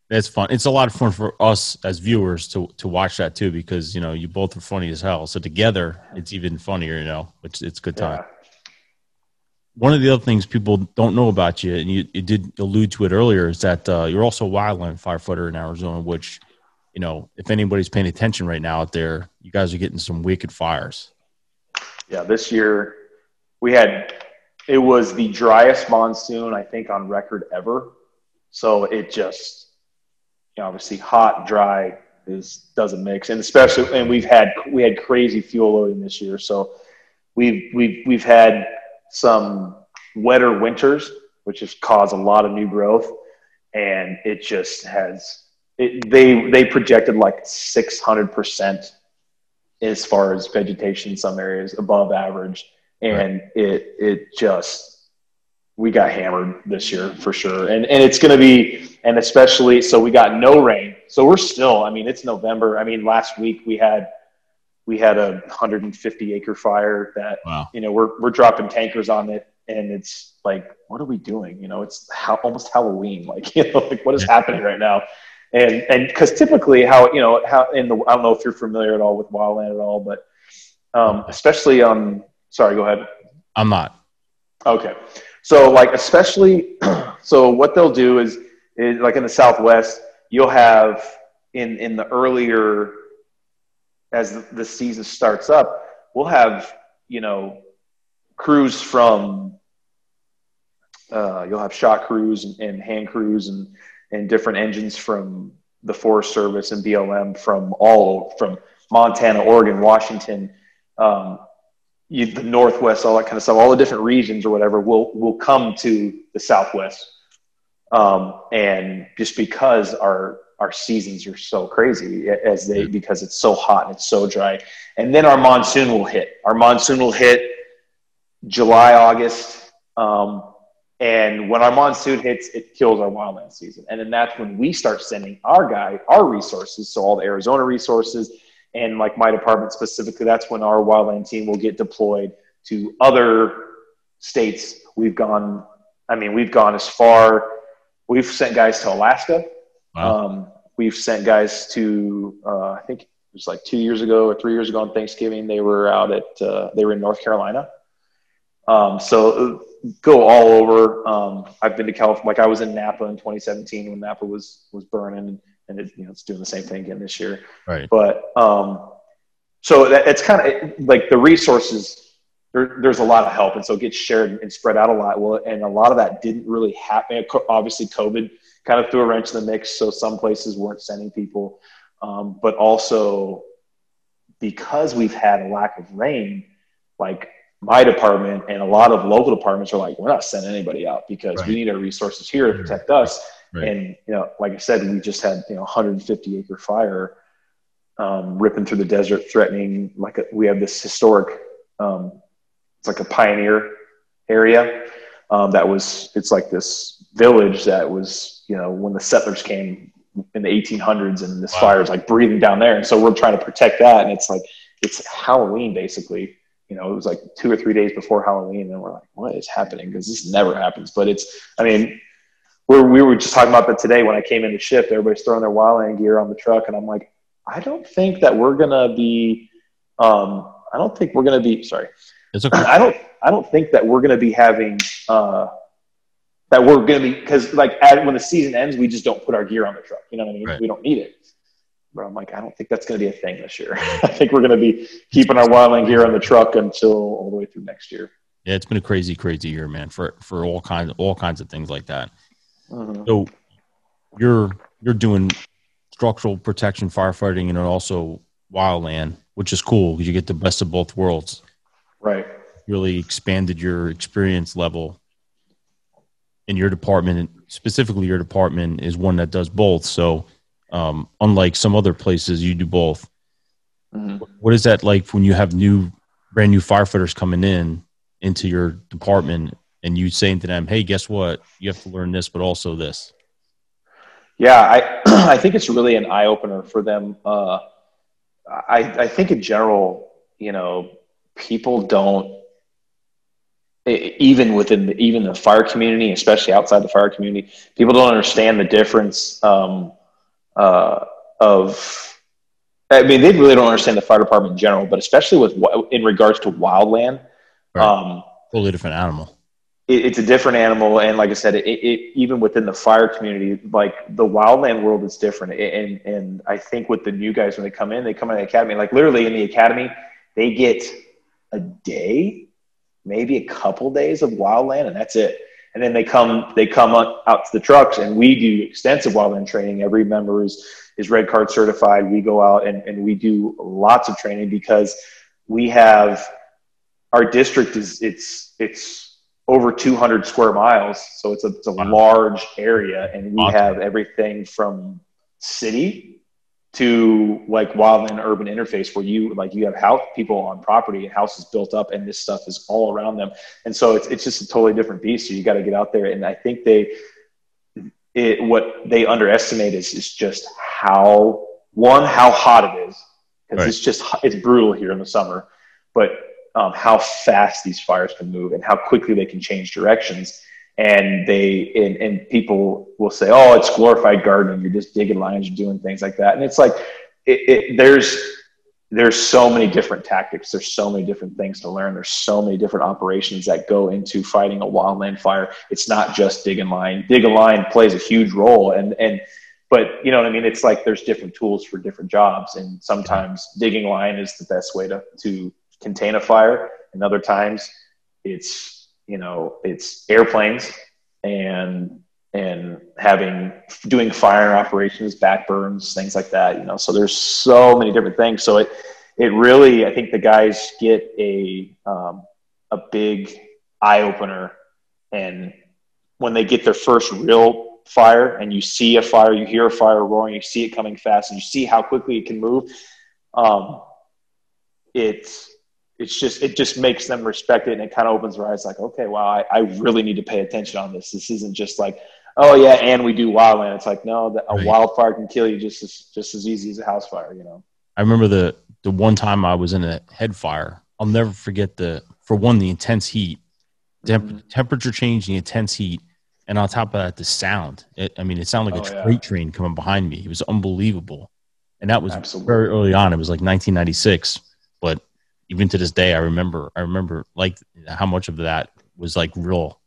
That's fun. It's a lot of fun for us as viewers to to watch that too, because you know you both are funny as hell. So together, it's even funnier. You know, it's it's good time. Yeah. One of the other things people don't know about you, and you, you did allude to it earlier, is that uh, you're also a wildland firefighter in Arizona. Which, you know, if anybody's paying attention right now out there, you guys are getting some wicked fires. Yeah, this year we had it was the driest monsoon I think on record ever. So it just you know, obviously hot, dry is doesn't mix, and especially and we've had we had crazy fuel loading this year. So we've we've we've had some wetter winters, which has caused a lot of new growth, and it just has it, they they projected like six hundred percent as far as vegetation in some areas above average and it it just we got hammered this year for sure. And and it's going to be and especially so we got no rain. So we're still i mean it's november. I mean last week we had we had a 150 acre fire that Wow. you know we're we're dropping tankers on it. And it's like what are we doing? You know it's how, almost halloween. Like you know like what is happening right now? And and because typically how you know how in the i don't know if you're familiar at all with wildland at all but um, especially on sorry go ahead I'm not. Okay. So like especially so what they'll do is, is like in the southwest, you'll have in in the earlier as the, the season starts up, we'll have, you know, crews from uh, you'll have shot crews and, and hand crews and and different engines from the Forest Service and BLM from all from Montana, Oregon, Washington, um, you, the Northwest, all that kind of stuff, all the different regions or whatever will will come to the Southwest, um, and just because our our seasons are so crazy as they because it's so hot and it's so dry, and then our monsoon will hit. Our monsoon will hit July, August, um, and when our monsoon hits, it kills our wildland season, and then that's when we start sending our guy our resources, so all the Arizona resources and like my department specifically, that's when our wildland team will get deployed to other states. We've gone, I mean, we've gone as far. We've sent guys to Alaska. Wow. Um, we've sent guys to, uh, I think it was like two years ago or three years ago on Thanksgiving. They were out at, uh, they were in North Carolina. Um, so uh, go all over. Um, I've been to California. Like I was in Napa in 2017 when Napa was was burning, and it, you know it's doing the same thing again this year. Right. but um, so that, it's kind of like the resources there, there's a lot of help and so it gets shared and spread out a lot. Well and a lot of that didn't really happen obviously covid kind of threw a wrench in the mix so some places weren't sending people. Um, but also because we've had a lack of rain like my department and a lot of local departments are like we're not sending anybody out because Right. we need our resources here to protect us Right. and you know, like I said, we just had you know 150 acre fire um, ripping through the desert, threatening. Like a, we have this historic, um, it's like a pioneer area um, that was. It's like this village that was you know when the settlers came in the 1800s, and this Wow. fire is like breathing down there, and so we're trying to protect that. And it's like it's Halloween basically. You know, it was like two or three days before Halloween, and we're like, "What is happening?" Because this never happens. But it's, I mean, we're, we were just talking about that today when I came in to shift. Everybody's throwing their wildland gear on the truck, and I'm like, I don't think that we're gonna be. Um, I don't think we're gonna be. Sorry, It's okay. I don't. I don't think that we're gonna be having. Uh, that we're gonna be because like at, when the season ends, we just don't put our gear on the truck. You know what I mean? Right. We don't need it. But I'm like, I don't think that's gonna be a thing this year. I think we're gonna be keeping our wildland gear on the truck until all the way through next year. Yeah, it's been a crazy, crazy year, man. For for all kinds, all kinds of things like that. Mhm. So you're you're doing structural protection firefighting and also wildland, which is cool because you get the best of both worlds. Right. Really expanded your experience level. in your department, specifically your department, is one that does both. So, um, unlike some other places, you do both. Mhm. What is that like when you have new, brand new firefighters coming in into your department, and you saying to them, "Hey, guess what? You have to learn this, but also this." Yeah, I I think it's really an eye opener for them. Uh, I I think in general, you know, people don't even within the, even the fire community, especially outside the fire community, people don't understand the difference um, uh, of. I mean, they really don't understand the fire department in general, but especially with in regards to wildland. Right. Um, Totally different animal. It, it's a different animal. And like i said it, it even within the fire community like the wildland world is different. And and i think with the new guys when they come in they come in the academy like literally in the academy they get a day maybe a couple days of wildland and that's it. And then they come they come up, out to the trucks and we do extensive wildland training. Every member is is red card certified. We go out and, and we do lots of training because we have our district is it's it's over 200 square miles. So it's a, it's a large area and we have everything from city to like wildland urban interface where you like you have house people on property and houses built up and this stuff is all around them. And so it's, it's just a totally different beast. So you got to get out there and i think they it what they underestimate is is just how one how hot it is. Because Right. it's just it's brutal here in the summer. But um, how fast these fires can move and how quickly they can change directions. And they and, and people will say, "Oh, it's glorified gardening. You're just digging lines, you're doing things like that." And it's like it, it, there's there's so many different tactics. There's so many different things to learn. There's so many different operations that go into fighting a wildland fire. It's not just dig and line. Dig line plays a huge role, and and but you know what I mean. It's like there's different tools for different jobs, and sometimes digging line is the best way to to contain a fire and other times it's you know it's airplanes and and having doing fire operations back burns things like that you know so there's so many different things. So it it really i think the guys get a um, a big eye opener and when they get their first real fire and you see a fire you hear a fire roaring you see it coming fast and you see how quickly it can move um, it's it's just it just makes them respect it and it kind of opens their eyes like okay wow I, I really need to pay attention on this this isn't just like oh yeah and we do wildland it's like no a Right. wildfire can kill you just as just as easy as a house fire you know I remember the the one time I was in a head fire. I'll never forget the for one the intense heat, temp- Mm-hmm. temperature change, the intense heat, and on top of that the sound. It, I mean, it sounded like a Oh, yeah. freight train coming behind me. It was unbelievable, and that was Absolutely. very early on. It was like 1996, but even to this day, I remember. I remember like how much of that was like real.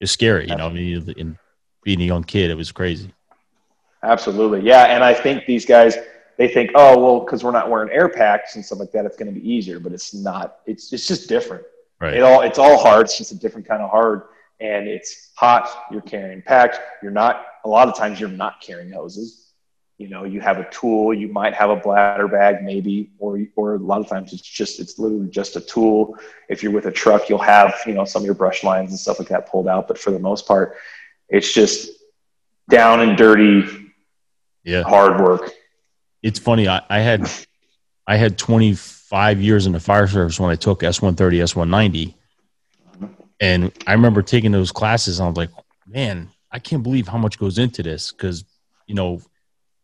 It's scary, you know. I mean, in being a young kid, it was crazy. Absolutely. Yeah. And I think these guys, they think, oh, well, because we're not wearing air packs and stuff like that, it's going to be easier, but it's not. It's, it's just different. Right. It all, it's all hard. It's just a different kind of hard. And it's hot. You're carrying packs. You're not, a lot of times, you're not carrying hoses. You know, you have a tool. You might have a bladder bag, maybe, or, or a lot of times it's just, it's literally just a tool. If you're with a truck, you'll have, you know, some of your brush lines and stuff like that pulled out. But for the most part, it's just down and dirty, Yeah. hard work. it's funny. I, I had I had 25 years in the fire service when I took S130, S190, and I remember taking those classes. And I was like, man, I can't believe how much goes into this because you know,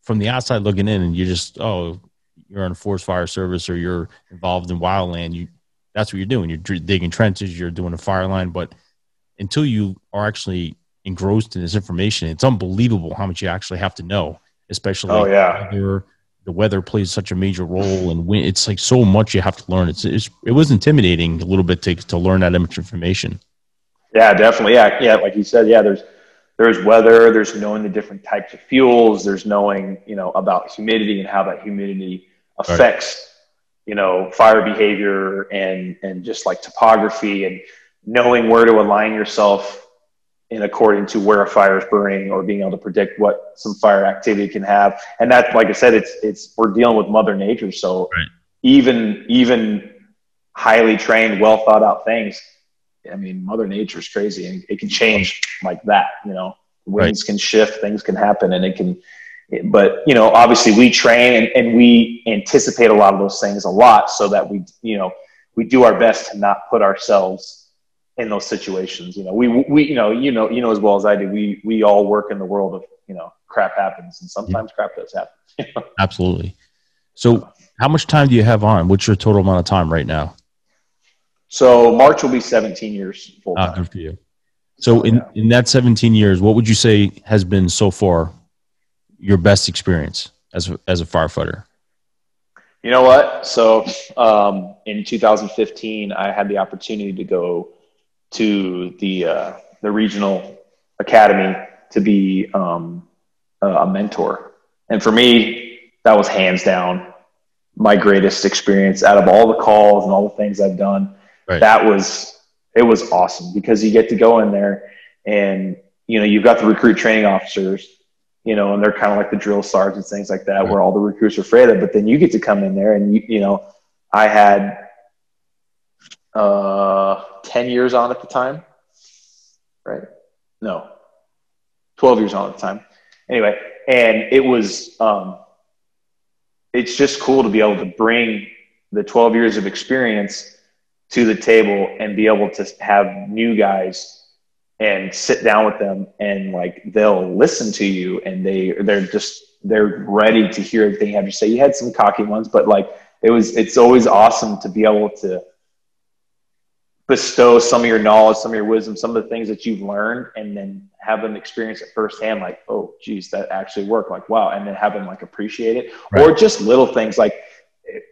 from the outside looking in, and you're just oh, you're on a forest fire service or you're involved in wildland. You that's what you're doing. You're digging trenches. You're doing a fire line, but until you are actually engrossed in this information, it's unbelievable how much you actually have to know, especially Oh, yeah. weather, the weather plays such a major role and wind, it's like so much you have to learn it's, it's it was intimidating a little bit to, to learn that much information Yeah, definitely. Yeah, yeah. Like you said, yeah. There's there's weather. There's knowing the different types of fuels. There's knowing you know about humidity and how that humidity affects you know fire behavior and and just like topography and knowing where to align yourself in according to where a fire is burning or being able to predict what some fire activity can have. And that, like I said, it's it's we're dealing with Mother Nature, so Right. even even highly trained, well thought out things I mean, Mother Nature's crazy, and it can change like that. You know, winds can shift, things can happen, and it can. But you know, obviously, we train and, and we anticipate a lot of those things a lot, so that we, you know, we do our best to not put ourselves in those situations. You know, we we you know you know you know as well as I do. We we all work in the world of you know crap happens, and sometimes crap does happen. Absolutely. So, how much time do you have on? What's your total amount of time right now? So March will be 17 years full Ah, time. good for you. So, in in that 17 years, what would you say has been so far your best experience as a, as a firefighter? You know what? So um, in 2015, I had the opportunity to go to the uh, the regional academy to be um, a mentor, and for me, that was hands down my greatest experience out of all the calls and all the things I've done. Right. That was it was awesome because you get to go in there and you know you've got the recruit training officers you know, and they're kind of like the drill sergeants, things like that, where all the recruits are afraid of. But then you get to come in there, and you, you know, I had uh, ten years on at the time, right? No, twelve years on at the time. Anyway, and it was, um, it's just cool to be able to bring the twelve years of experience to the table and be able to have new guys and sit down with them and like they'll listen to you and they they're just they're ready to hear everything you have to say. You had some cocky ones, but like it was it's always awesome to be able to bestow some of your knowledge, some of your wisdom, some of the things that you've learned and then have them experience it firsthand like, oh geez, that actually worked. Like wow, and then have them like appreciate it. Or just little things like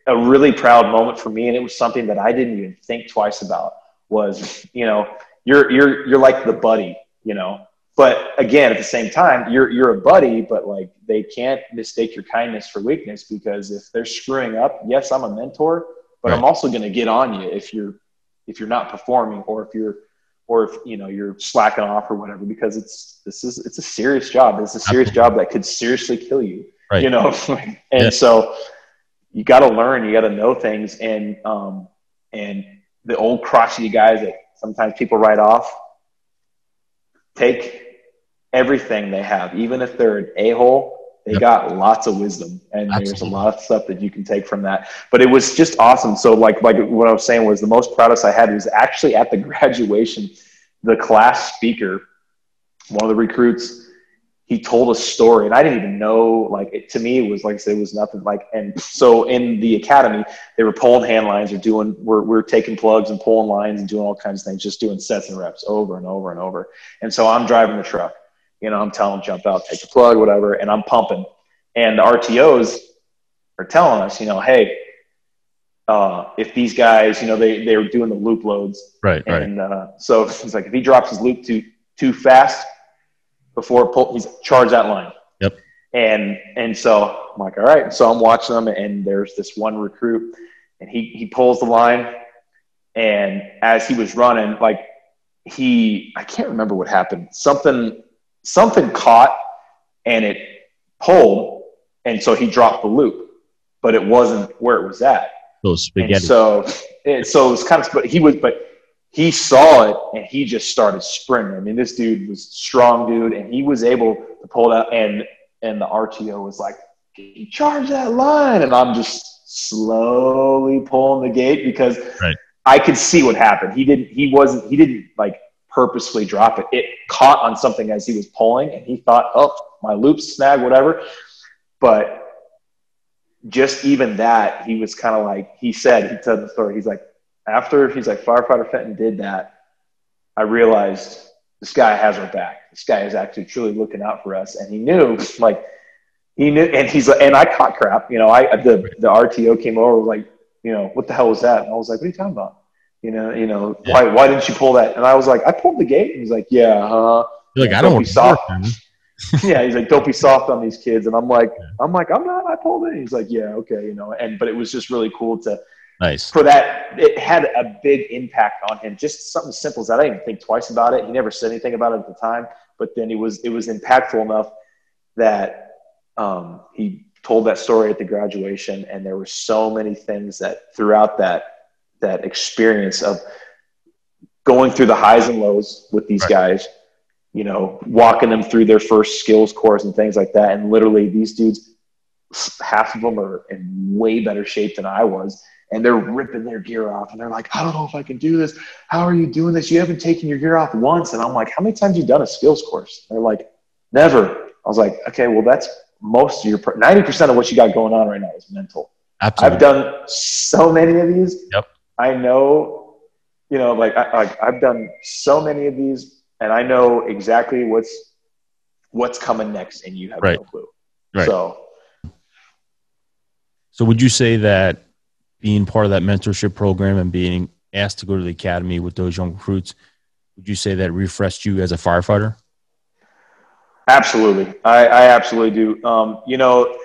a really proud moment for me, and it was something that I didn't even think twice about was, you know, you're you're you're like the buddy, you know. But again, at the same time, you're you're a buddy, but like they can't mistake your kindness for weakness because if they're screwing up, yes, I'm a mentor, but I'm also going to get on you if you're if you're not performing or if you're or if you know you're slacking off or whatever because it's this is it's a serious job. It's a serious job that could seriously kill you. Right. You know, and Yeah. so you got to learn, you got to know things, and um, and the old crotchety guys that sometimes people write off, take everything they have, even if they're an a hole. They Yep. got lots of wisdom, and there's a lot of stuff that you can take from that. But it was just awesome. So, like, like what I was saying was the most proudest I had was actually at the graduation. The class speaker, one of the recruits, he told a story and I didn't even know, like it, to me, it was like I said, it was nothing like, and so in the academy, they were pulling hand lines or doing, we're, we're taking plugs and pulling lines and doing all kinds of things, just doing sets and reps over and over and over. And so I'm driving the truck, you know, I'm telling them jump out, take a plug, whatever. And I'm pumping and the RTOs are telling us, you know, Hey, uh, if these guys, you know, they, they were doing the loop loads Right, right. and uh, so it's like if he drops his loop too too fast before pull, he's charged that line. Yep. And and so I'm like, all right. So I'm watching them, and there's this one recruit, and he he pulls the line, and as he was running, like he I can't remember what happened. Something something caught, and it pulled, and so he dropped the loop, but it wasn't where it was at. Those And spaghetti. so, and so it was kind of, but he was, but he saw it and he just started sprinting. I mean, this dude was strong dude and he was able to pull it out and, and the RTO was like, "Can you charge that line. And I'm just slowly pulling the gate because Right. I could see what happened. He didn't, he wasn't, he didn't like purposefully drop it. It caught on something as he was pulling and he thought, oh, my loop's snag, whatever. But just even that, he was kind of like, he said, he told the story. He's like, after he's like, firefighter Fenton did that, I realized this guy has our back. This guy is actually truly looking out for us. And he knew, like, he knew, and he's like, and I caught crap. You know, I, the, the RTO came over, like, you know, what the hell was that? And I was like, what are you talking about? You know, you know, Yeah. why, why didn't you pull that? And I was like, I pulled the gate. And he's like, yeah, huh? You're like, I don't don't want be soft. Yeah, he's like, don't be soft on these kids. And I'm like, I'm like, I'm not, I pulled it. And He's like, yeah, okay, you know, and, but it was just really cool to, Nice. for that, it had a big impact on him. Just something simple as that. I didn't even think twice about it. He never said anything about it at the time, but then it was, it was impactful enough that um, he told that story at the graduation. And there were so many things that throughout that, that experience of going through the highs and lows with these Right. guys, you know, walking them through their first skills course and things like that. And literally, these dudes, half of them are in way better shape than I was. And they're ripping their gear off, and they're like, "I don't know if I can do this. How are you doing this? You haven't taken your gear off once." And I'm like, "How many times you done a skills course?" They're like, "Never." I was like, "Okay, well, that's most of your ninety percent of what you got going on right now is mental." Absolutely. I've done so many of these. Yep. I know, you know, like I, like I've done so many of these, and I know exactly what's what's coming next, and you have Right. no clue. Right. So So would you say that being part of that mentorship program and being asked to go to the academy with those young recruits, would you say that refreshed you as a firefighter? Absolutely. I, I absolutely do. Um, you know,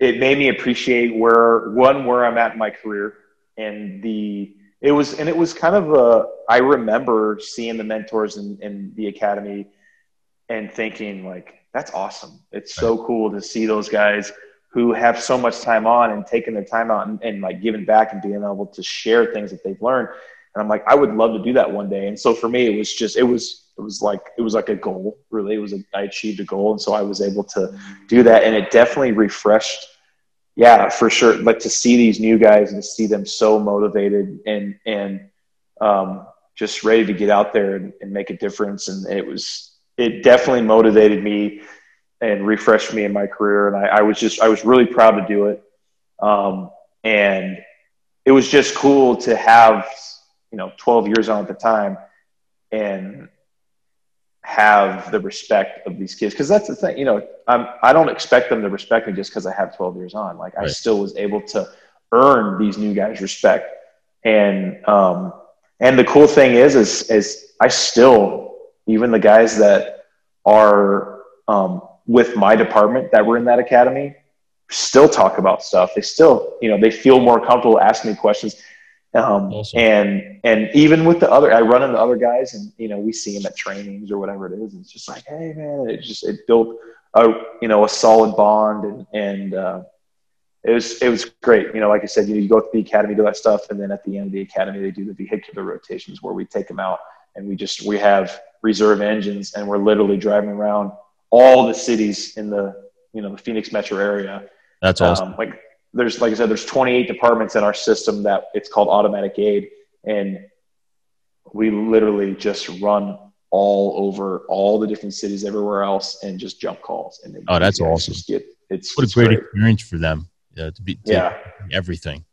it made me appreciate where one, where I'm at in my career and the, it was, and it was kind of a, I remember seeing the mentors in, in the academy and thinking like, that's awesome. It's so cool to see those guys who have so much time on and taking their time out and, and like giving back and being able to share things that they've learned. And I'm like, I would love to do that one day. And so for me, it was just, it was, it was like, it was like a goal really. It was, a, I achieved a goal. And so I was able to do that. And it definitely refreshed. Yeah, for sure. Like to see these new guys and to see them so motivated and, and, um, just ready to get out there and, and make a difference. And it was, it definitely motivated me and refreshed me in my career. And I, I was just, I was really proud to do it. Um, and it was just cool to have, you know, 12 years on at the time and have the respect of these kids. Cause that's the thing, you know, I'm, I don't expect them to respect me just cause I have 12 years on. Like I still was able to earn these new guys respect. And, um, and the cool thing is, is, is I still, even the guys that are, um, with my department that were in that academy still talk about stuff. They still, you know, they feel more comfortable asking me questions. Um, Awesome. and, and even with the other, I run into other guys and, you know, we see them at trainings or whatever it is. And it's just like, Hey man, it just, it built a, you know, a solid bond and, and, uh, it was, it was great. You know, like I said, you, you go to the academy, do that stuff. And then at the end of the academy, they do the vehicular rotations where we take them out and we just, we have reserve engines and we're literally driving around all the cities in the, you know, the Phoenix metro area That's awesome. um, like there's, like I said, there's 28 departments in our system that it's called automatic aid. And we literally just run all over all the different cities everywhere else and just jump calls. And Oh, that's awesome. Get, it's, what a it's great, experience for them. Yeah, to be to Yeah. everything.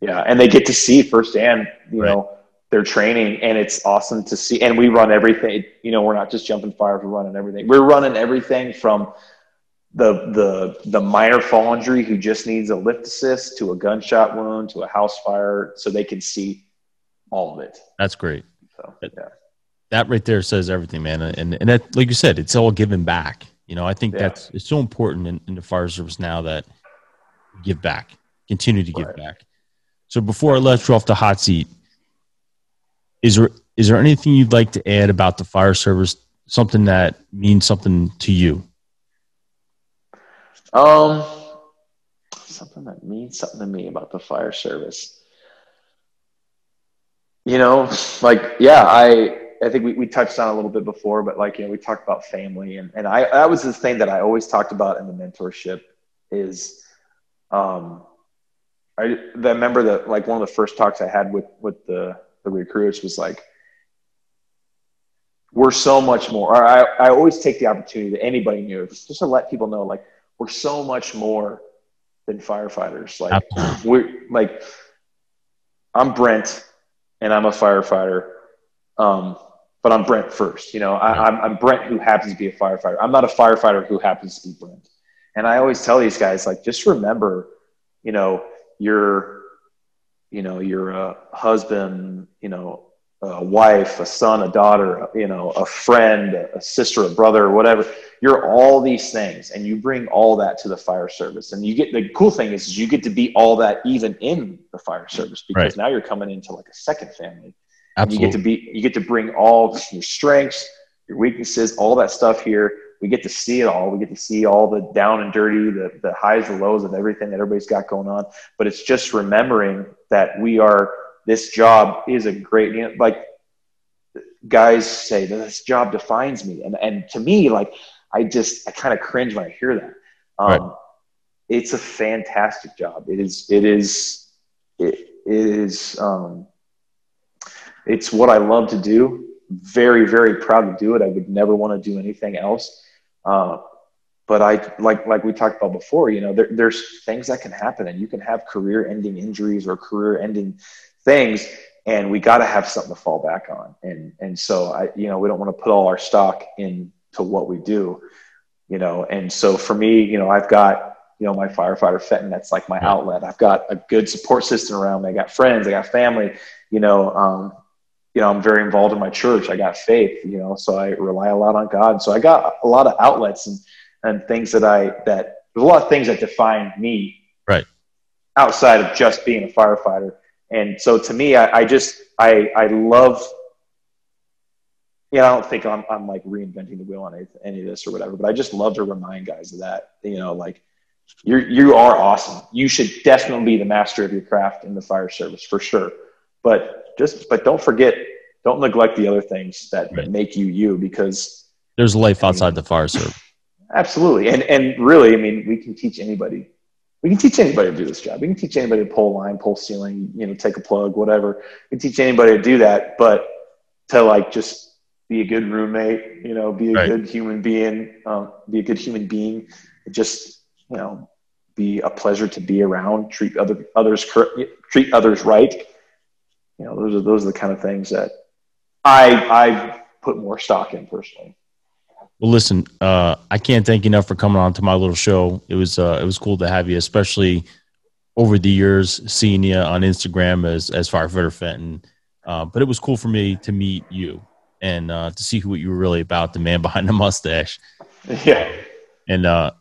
Yeah, and they get to see firsthand, you Right. know, their training, and it's awesome to see. And we run everything. You know, we're not just jumping fires; we're running everything. We're running everything from the the the minor fall injury who just needs a lift assist to a gunshot wound to a house fire, so they can see all of it. That's great. So yeah, That right there says everything, man. And and that, like you said, it's all given back. You know, I think Yeah. that's it's so important in, in the fire service now that give back, continue to give Right. back. So before I let you off the hot seat, is there is there anything you'd like to add about the fire service? Something that means something to you? um, something that means something to me about the fire service. You know, like yeah, I I think we, we touched on a little bit before, but like you know, we talked about family, and and I that was the thing that I always talked about in the mentorship is, um, I, I remember that like one of the first talks I had with with the the recruits was like, we're so much more. I I always take the opportunity that anybody knew just to let people know like we're so much more than firefighters. Like we're like I'm Brent and I'm a firefighter. Um, but I'm Brent first. You know, I, I'm, I'm Brent who happens to be a firefighter. I'm not a firefighter who happens to be Brent. And I always tell these guys, like, just remember, you know, you're, you know, you're a husband, you know, a wife, a son, a daughter, you know, a friend, a sister, a brother, whatever. You're all these things, and you bring all that to the fire service. And you get the cool thing is, is you get to be all that even in the fire service because Right. now you're coming into like a second family. And Absolutely. you get to be you get to bring all your strengths your weaknesses all that stuff here we get to see it all we get to see all the down and dirty the, the highs and lows of everything that everybody's got going on but it's just remembering that we are this job is a great you know, like guys say that this job defines me, and and to me, like I just I kind of cringe when I hear that. Um, Right. It's a fantastic job. It is. It is. It, it is. Um, it's what I love to do. Very, very proud to do it. I would never want to do anything else. Uh, but I like like we talked about before. You know, there, there's things that can happen, and you can have career-ending injuries or career-ending things, and we got to have something to fall back on. And and so I, you know, we don't want to put all our stock into what we do. You know, and so for me, you know, I've got you know my firefighter Fenton. That's like my outlet. I've got a good support system around me. I got friends. I got family. You know, um, you know, I'm very involved in my church. I got faith, you know, so I rely a lot on God. So I got a lot of outlets and, and things that I, that there's a lot of things that define me Right. outside of just being a firefighter. And so to me, I, I just, I, I love, you know, I don't think I'm, I'm like reinventing the wheel on any, of this or whatever, but I just love to remind guys of that, you know, like you're, you are awesome. You should definitely be the master of your craft in the fire service for sure. But just, but don't forget, don't neglect the other things that, that make you you because There's life outside the fire service. Absolutely. And and really, I mean, we can teach anybody. We can teach anybody to do this job. We can teach anybody to pull a line, pull ceiling, you know, take a plug, whatever. We can teach anybody to do that. But to like just be a good roommate, you know, be a Right. good human being, um, be a good human being, just you know, be a pleasure to be around, treat other others treat others right. You know, those are those are the kind of things that I I put more stock in personally. Well, listen, uh, I can't thank you enough for coming on to my little show. It was uh, it was cool to have you, especially over the years seeing you on Instagram as as firefighter Fenton. Uh, but it was cool for me to meet you and uh, to see who you were really about, the man behind the mustache. Yeah. And uh,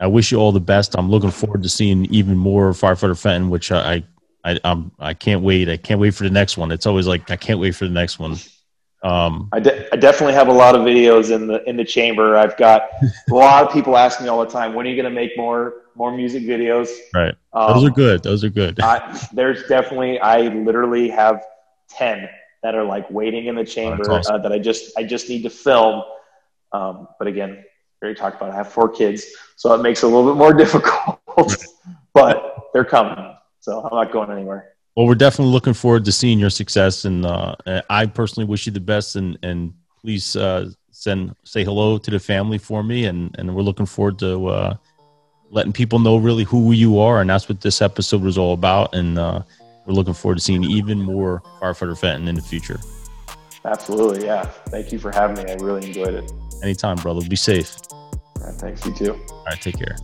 I wish you all the best. I'm looking forward to seeing even more firefighter Fenton, which I I I'm, I can't wait. I can't wait for the next one. It's always like I can't wait for the next one. Um, I, de- I definitely have a lot of videos in the in the chamber. I've got a lot of people ask me all the time, when are you going to make more more music videos? right. Um, Those are good. Those are good. I, there's definitely I literally have ten that are like waiting in the chamber Oh, awesome. uh, that I just I just need to film. Um, but again, very talked about. I have four kids, so it makes it a little bit more difficult. but they're coming, so I'm not going anywhere. Well, we're definitely looking forward to seeing your success, and uh, I personally wish you the best. And and please uh, send say hello to the family for me, and and we're looking forward to uh, letting people know really who you are, and that's what this episode was all about. And uh, we're looking forward to seeing even more firefighter Fenton in the future. Absolutely, yeah. Thank you for having me. I really enjoyed it. Anytime, brother. Be safe. All right, thanks you too. All right, take care.